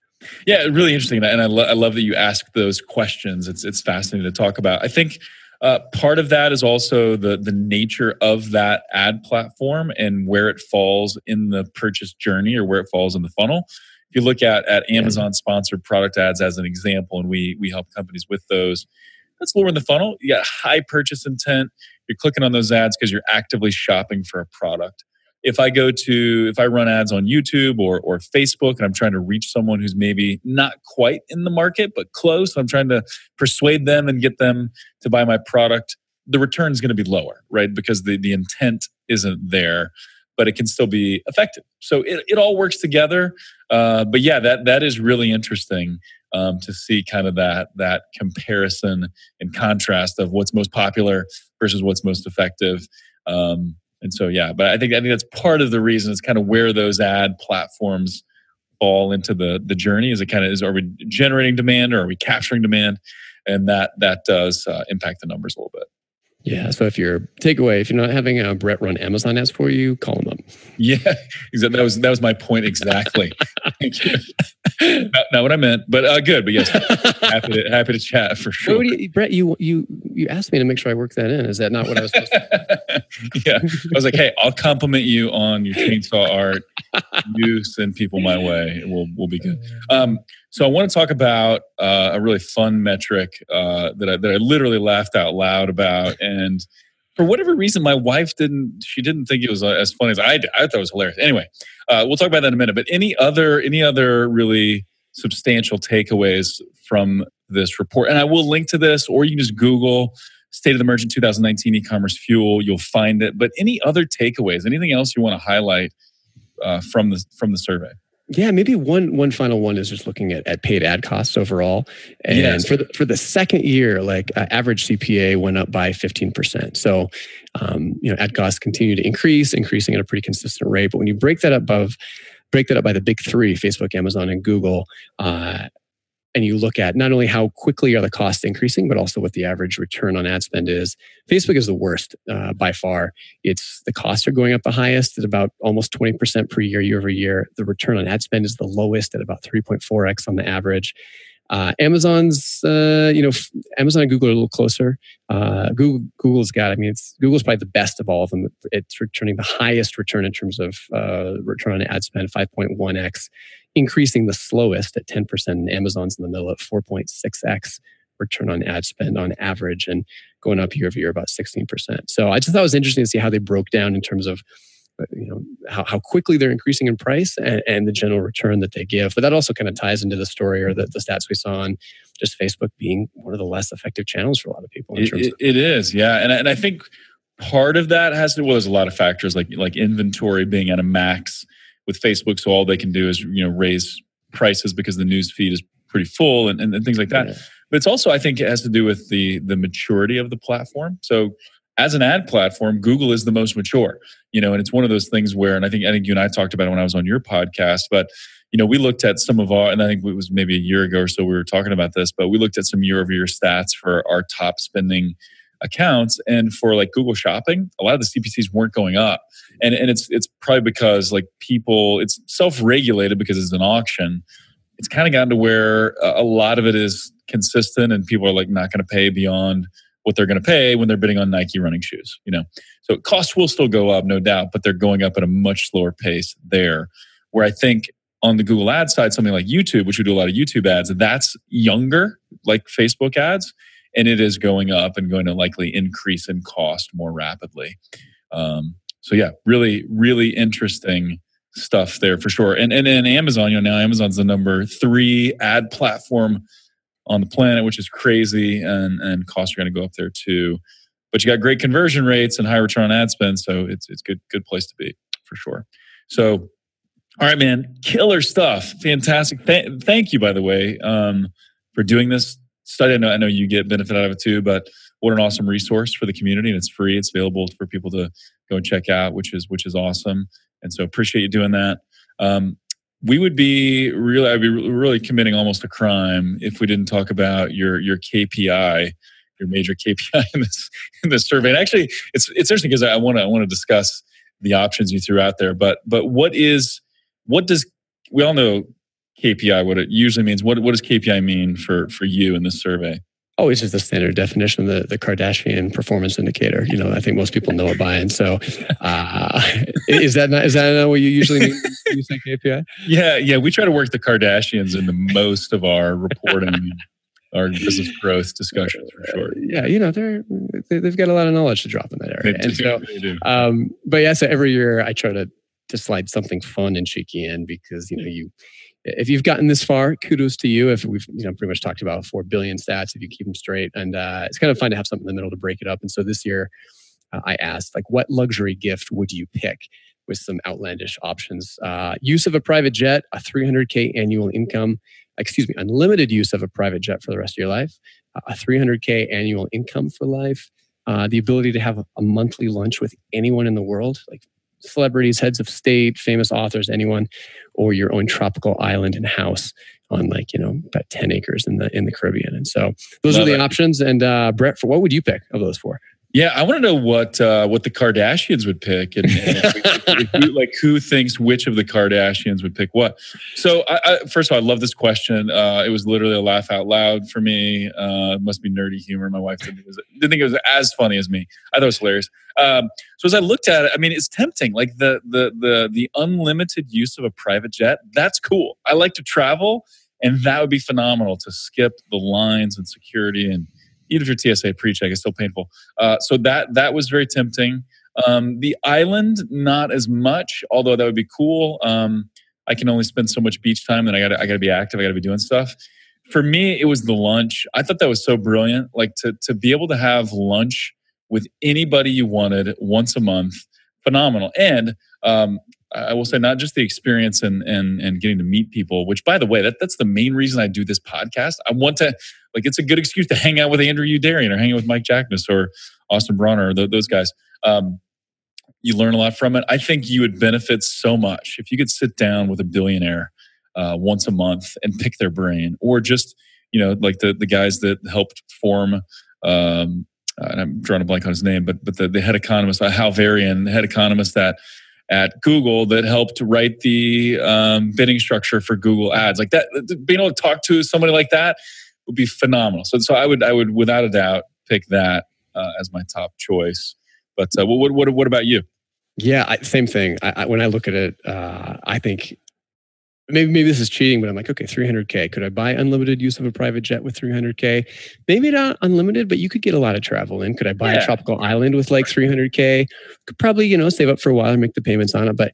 Yeah, really interesting, and I, lo- I love that you ask those questions. It's it's fascinating to talk about. I think uh, part of that is also the the nature of that ad platform and where it falls in the purchase journey or where it falls in the funnel. If you look at at Amazon sponsored product ads as an example, and we we help companies with those, that's lower in the funnel. You got high purchase intent. You're clicking on those ads because you're actively shopping for a product if I go to if I run ads on YouTube or or Facebook and I'm trying to reach someone who's maybe not quite in the market but close, I'm trying to persuade them and get them to buy my product, the return is going to be lower, right? Because the the intent isn't there, but it can still be effective. So it, it all works together. Uh, but yeah, that that is really interesting um, to see kind of that that comparison and contrast of what's most popular versus what's most effective. Um, and so, yeah, but I think I think that's part of the reason. It's kind of where those ad platforms fall into the the journey. Is it kind of is are we generating demand or are we capturing demand? And that that does uh, impact the numbers a little bit. Yeah. So if your takeaway, if you're not having a Brett run Amazon ads for you, call them up. Yeah, exactly. That was that was my point exactly. Thank you. not, not, what I meant, but uh, good. But yes, happy to happy to chat for sure. You, Brett, you you you asked me to make sure I work that in. Is that not what I was supposed to? yeah, I was like, hey, I'll compliment you on your chainsaw art. You send people my way. We'll we'll be good. Um, so I want to talk about uh, a really fun metric uh, that I, that I literally laughed out loud about, and for whatever reason, my wife didn't. She didn't think it was uh, as funny as I did. I thought it was hilarious. Anyway, uh, we'll talk about that in a minute. But any other any other really substantial takeaways from this report? And I will link to this, or you can just Google State of the Merchant 2019 e-commerce fuel. You'll find it. But any other takeaways? Anything else you want to highlight uh, from the from the survey? Yeah, maybe one one final one is just looking at, at paid ad costs overall. And yes. for the for the second year, like uh, average CPA went up by 15%. So um, you know, ad costs continue to increase, increasing at a pretty consistent rate. But when you break that up above break that up by the big three, Facebook, Amazon, and Google, uh, and you look at not only how quickly are the costs increasing, but also what the average return on ad spend is. Facebook is the worst uh, by far. It's the costs are going up the highest at about almost 20% per year, year over year. The return on ad spend is the lowest at about 3.4x on the average. Uh, Amazon's, uh, you know, Amazon and Google are a little closer. Uh, Google, Google's got, I mean, it's Google's probably the best of all of them. It's returning the highest return in terms of uh, return on ad spend, 5.1x, increasing the slowest at 10%. And Amazon's in the middle at 4.6x return on ad spend on average and going up year over year about 16%. So I just thought it was interesting to see how they broke down in terms of uh, you know how, how quickly they're increasing in price and, and, the general return that they give but that also kind of ties into the story or the, the stats we saw on just facebook being one of the less effective channels for a lot of people it, it, it is yeah and, and i think part of that has to do well there's a lot of factors like like inventory being at a max with facebook so all they can do is you know raise prices because the news feed is pretty full and, and, and things like that yeah. but it's also i think it has to do with the the maturity of the platform so as an ad platform, Google is the most mature. You know, and it's one of those things where, and I think I think you and I talked about it when I was on your podcast, but you know, we looked at some of our, and I think it was maybe a year ago or so we were talking about this, but we looked at some year over year stats for our top spending accounts and for like google shopping a lot of the cpcs weren't going up and, and it's it's probably because like people it's self-regulated because it's an auction it's kind of gotten to where uh, a lot of it is consistent and people are like not going to pay beyond what they're going to pay when they're bidding on Nike running shoes. You know, so costs will still go up, no doubt, but they're going up at a much slower pace there. Where I think on the Google Ad side, something like YouTube, which we do a lot of YouTube ads, that's younger, like Facebook ads, and it is going up and going to likely increase in cost more rapidly. Um, so yeah, really, really interesting stuff there for sure. And and Amazon, you know, now Amazon's the number three ad platform on the planet, which is crazy, and and costs are going to go up there too. But you got great conversion rates and high return on ad spend, so it's it's good good place to be for sure. So, all right, man, killer stuff, fantastic. Th- thank you, by the way, um, for doing this study. I know I know you get benefit out of it too, but what an awesome resource for the community, and it's free. It's available for people to go and check out, which is which is awesome. And so appreciate you doing that. Um, we would be really I'd be really committing almost a crime if we didn't talk about your your KPI, your major KPI in this in this survey. And actually, it's it's interesting because I want to I want to discuss the options you threw out there. But but what is what does we all know KPI what it usually means? What what does KPI mean for for you in this survey? Oh, it's just the standard definition, the the Kardashian performance indicator. You know, I think most people know it by. And so, uh, is that not is that not what you usually mean? You say KPI? Yeah, yeah. We try to work the Kardashians into most of our reporting, our business growth discussions for sure. Uh, yeah, you know, they're they, have got a lot of knowledge to drop in that area. They and do, so, they do. Um, but yeah, so every year I try to to slide something fun and cheeky in because you know you if you've gotten this far, kudos to you. If we've you know pretty much talked about four billion stats, if you keep them straight, and uh, it's kind of fun to have something in the middle to break it up. And so this year, uh, I asked like, what luxury gift would you pick? With some outlandish options, uh, use of a private jet, a 300k annual income, excuse me, unlimited use of a private jet for the rest of your life, a 300k annual income for life, uh, the ability to have a monthly lunch with anyone in the world, like celebrities, heads of state, famous authors, anyone, or your own tropical island and house on like you know about 10 acres in the in the caribbean. And so those Love are the it. options. And uh brett for what would you pick of those four yeah, I want to know what uh, what the Kardashians would pick, and, and like who thinks which of the Kardashians would pick what. So, I, I, first of all, I love this question. Uh, it was literally a laugh out loud for me. Uh, it must be nerdy humor. My wife didn't, didn't, think it was as funny as me. I thought it was hilarious. Um, so, as I looked at it, I mean, it's tempting. Like the the the the unlimited use of a private jet. That's cool. I like to travel, and that would be phenomenal to skip the lines and security and even if your TSA pre-check is still painful. Uh, so that that was very tempting. Um, the island, not as much, although that would be cool. Um, I can only spend so much beach time, and I got I got to be active. I got to be doing stuff. For me, it was the lunch. I thought that was so brilliant. Like to to be able to have lunch with anybody you wanted once a month, phenomenal. And um, I will say not just the experience and and and getting to meet people, which by the way, that that's the main reason I do this podcast. I want to like it's a good excuse to hang out with Andrew Youderian or hang out with Mike Jackness or Austin Brawner or those guys. Um, you learn a lot from it. I think you would benefit so much if you could sit down with a billionaire uh, once a month and pick their brain, or just you know like the the guys that helped form. Um, and I'm drawing a blank on his name, but but the, the head economist, uh, Hal Varian, the head economist that at Google that helped write the um, bidding structure for Google Ads, like that. Being able to talk to somebody like that would be phenomenal. So, so I would I would without a doubt pick that uh, as my top choice. But uh, what what what about you? Yeah, I, same thing. I, I, when I look at it, uh, I think maybe maybe this is cheating, but I'm like, okay, 300k. Could I buy unlimited use of a private jet with 300k? Maybe not unlimited, but you could get a lot of travel in. Could I buy yeah. a tropical island with like 300k? Could probably you know save up for a while and make the payments on it, but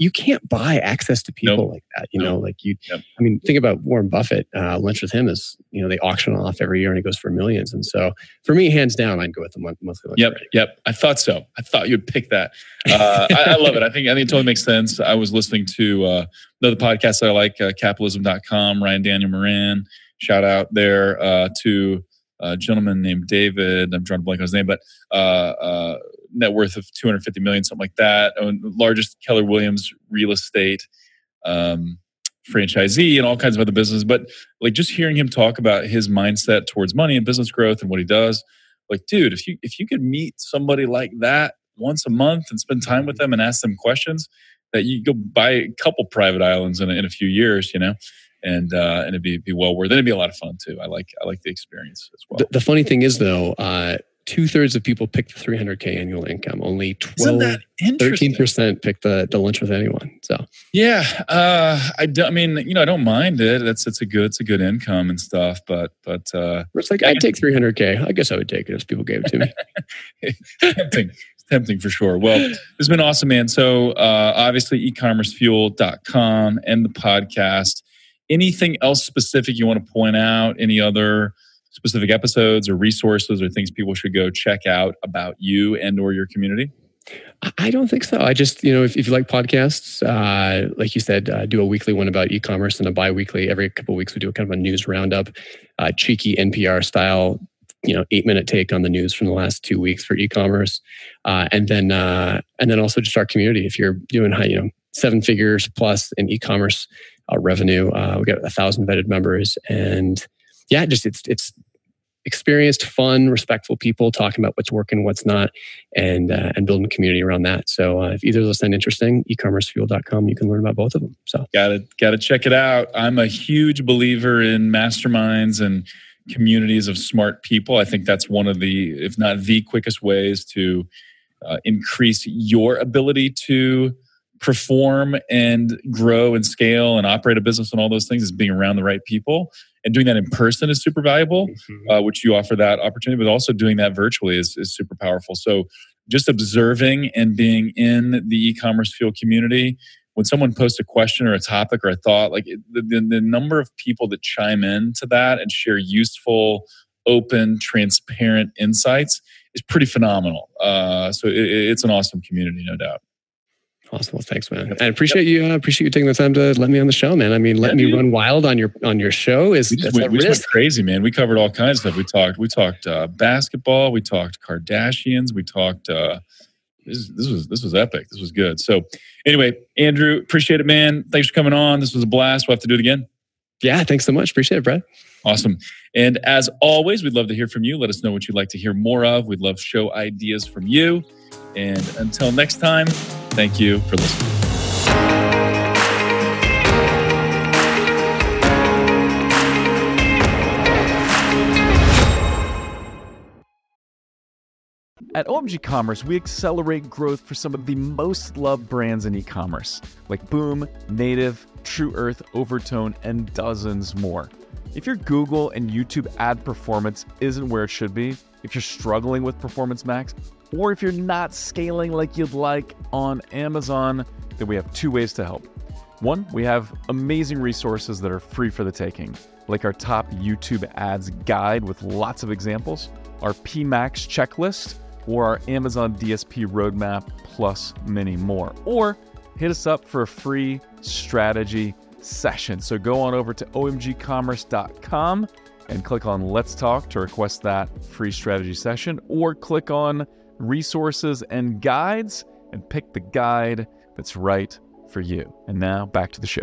you can't buy access to people nope. like that. You nope. know, like you, yep. I mean, think about Warren Buffett. Uh, lunch with him is, you know, they auction off every year and it goes for millions. And so for me, hands down, I'd go with the month, monthly lunch. Yep. Yep. I thought so. I thought you'd pick that. Uh, I, I, love it. I think, I think it totally makes sense. I was listening to uh, another podcast that I like, uh, capitalism.com, Ryan Daniel Moran. Shout out there uh, to a gentleman named David. I'm trying to blank on his name, but uh, uh, net worth of 250 million, something like that. largest Keller Williams real estate um, franchisee and all kinds of other businesses. But like just hearing him talk about his mindset towards money and business growth and what he does, like, dude, if you if you could meet somebody like that once a month and spend time with them and ask them questions, that you go buy a couple private islands in a, in a few years, you know and uh, and it'd be, be well worth. it. It'd be a lot of fun too. I like I like the experience as well. The, the funny thing is though, uh, two thirds of people pick the 300k annual income. Only 12, 13 percent pick the the lunch with anyone. So yeah, uh, I do, I mean you know I don't mind it. That's it's a good it's a good income and stuff. But but uh, it's like I'd take 300k. I guess I would take it if people gave it to me. tempting. Tempting for sure. Well, it's been awesome, man. So uh, obviously, ecommercefuel.com and the podcast anything else specific you want to point out? Any other specific episodes or resources or things people should go check out about you and or your community? I don't think so. I just, you know, if, if you like podcasts, uh, like you said, uh, do a weekly one about e-commerce and a bi-weekly. Every couple of weeks, we do a kind of a news roundup, uh, cheeky NPR style, you know, eight minute take on the news from the last two weeks for e-commerce, uh, and then uh, and then also just our community. If you're doing high, you know, seven figures plus in e-commerce, uh, revenue. Uh, we got a thousand vetted members, and yeah, just it's it's experienced, fun, respectful people talking about what's working, what's not, and uh, and building community around that. So uh, if either of those sound interesting, ecommercefuel.com, you can learn about both of them. So got to got to check it out. I'm a huge believer in masterminds and communities of smart people. I think that's one of the, if not the quickest ways to uh, increase your ability to perform and grow and scale and operate a business and all those things is being around the right people. And doing that in person is super valuable mm-hmm. uh, which you offer that opportunity but also doing that virtually is, is super powerful. So just observing and being in the e-commerce fuel community when someone posts a question or a topic or a thought like the, the, the number of people that chime in to that and share useful open transparent insights is pretty phenomenal. Uh, so it, it's an awesome community no doubt Awesome. Well, thanks, man. I appreciate yep. you. uh, appreciate you taking the time to let me on the show, man. I mean, let yeah, me dude. run wild on your on your show is we just, went, we just went crazy, man. We covered all kinds of stuff. We talked we talked uh, basketball. We talked Kardashians. We talked. Uh, this, this was this was epic. This was good. So, anyway, Andrew, appreciate it, man. Thanks for coming on. This was a blast. We'll have to do it again. Yeah, thanks so much. Appreciate it, Brad. Awesome. And as always, we'd love to hear from you. Let us know what you'd like to hear more of. We'd love show ideas from you. And until next time, thank you for listening. At OMG Commerce, we accelerate growth for some of the most loved brands in e commerce, like Boom, Native, Tru Earth, Overtone, and dozens more. If your Google and YouTube ad performance isn't where it should be, if you're struggling with Performance Max, or if you're not scaling like you'd like on Amazon, then we have two ways to help. One, we have amazing resources that are free for the taking, like our top YouTube ads guide with lots of examples, our PMax checklist, or our Amazon DSP roadmap, plus many more. Or hit us up for a free strategy session. So go on over to omgcommerce.com and click on Let's Talk to request that free strategy session, or click on resources and guides and pick the guide that's right for you. And now back to the show.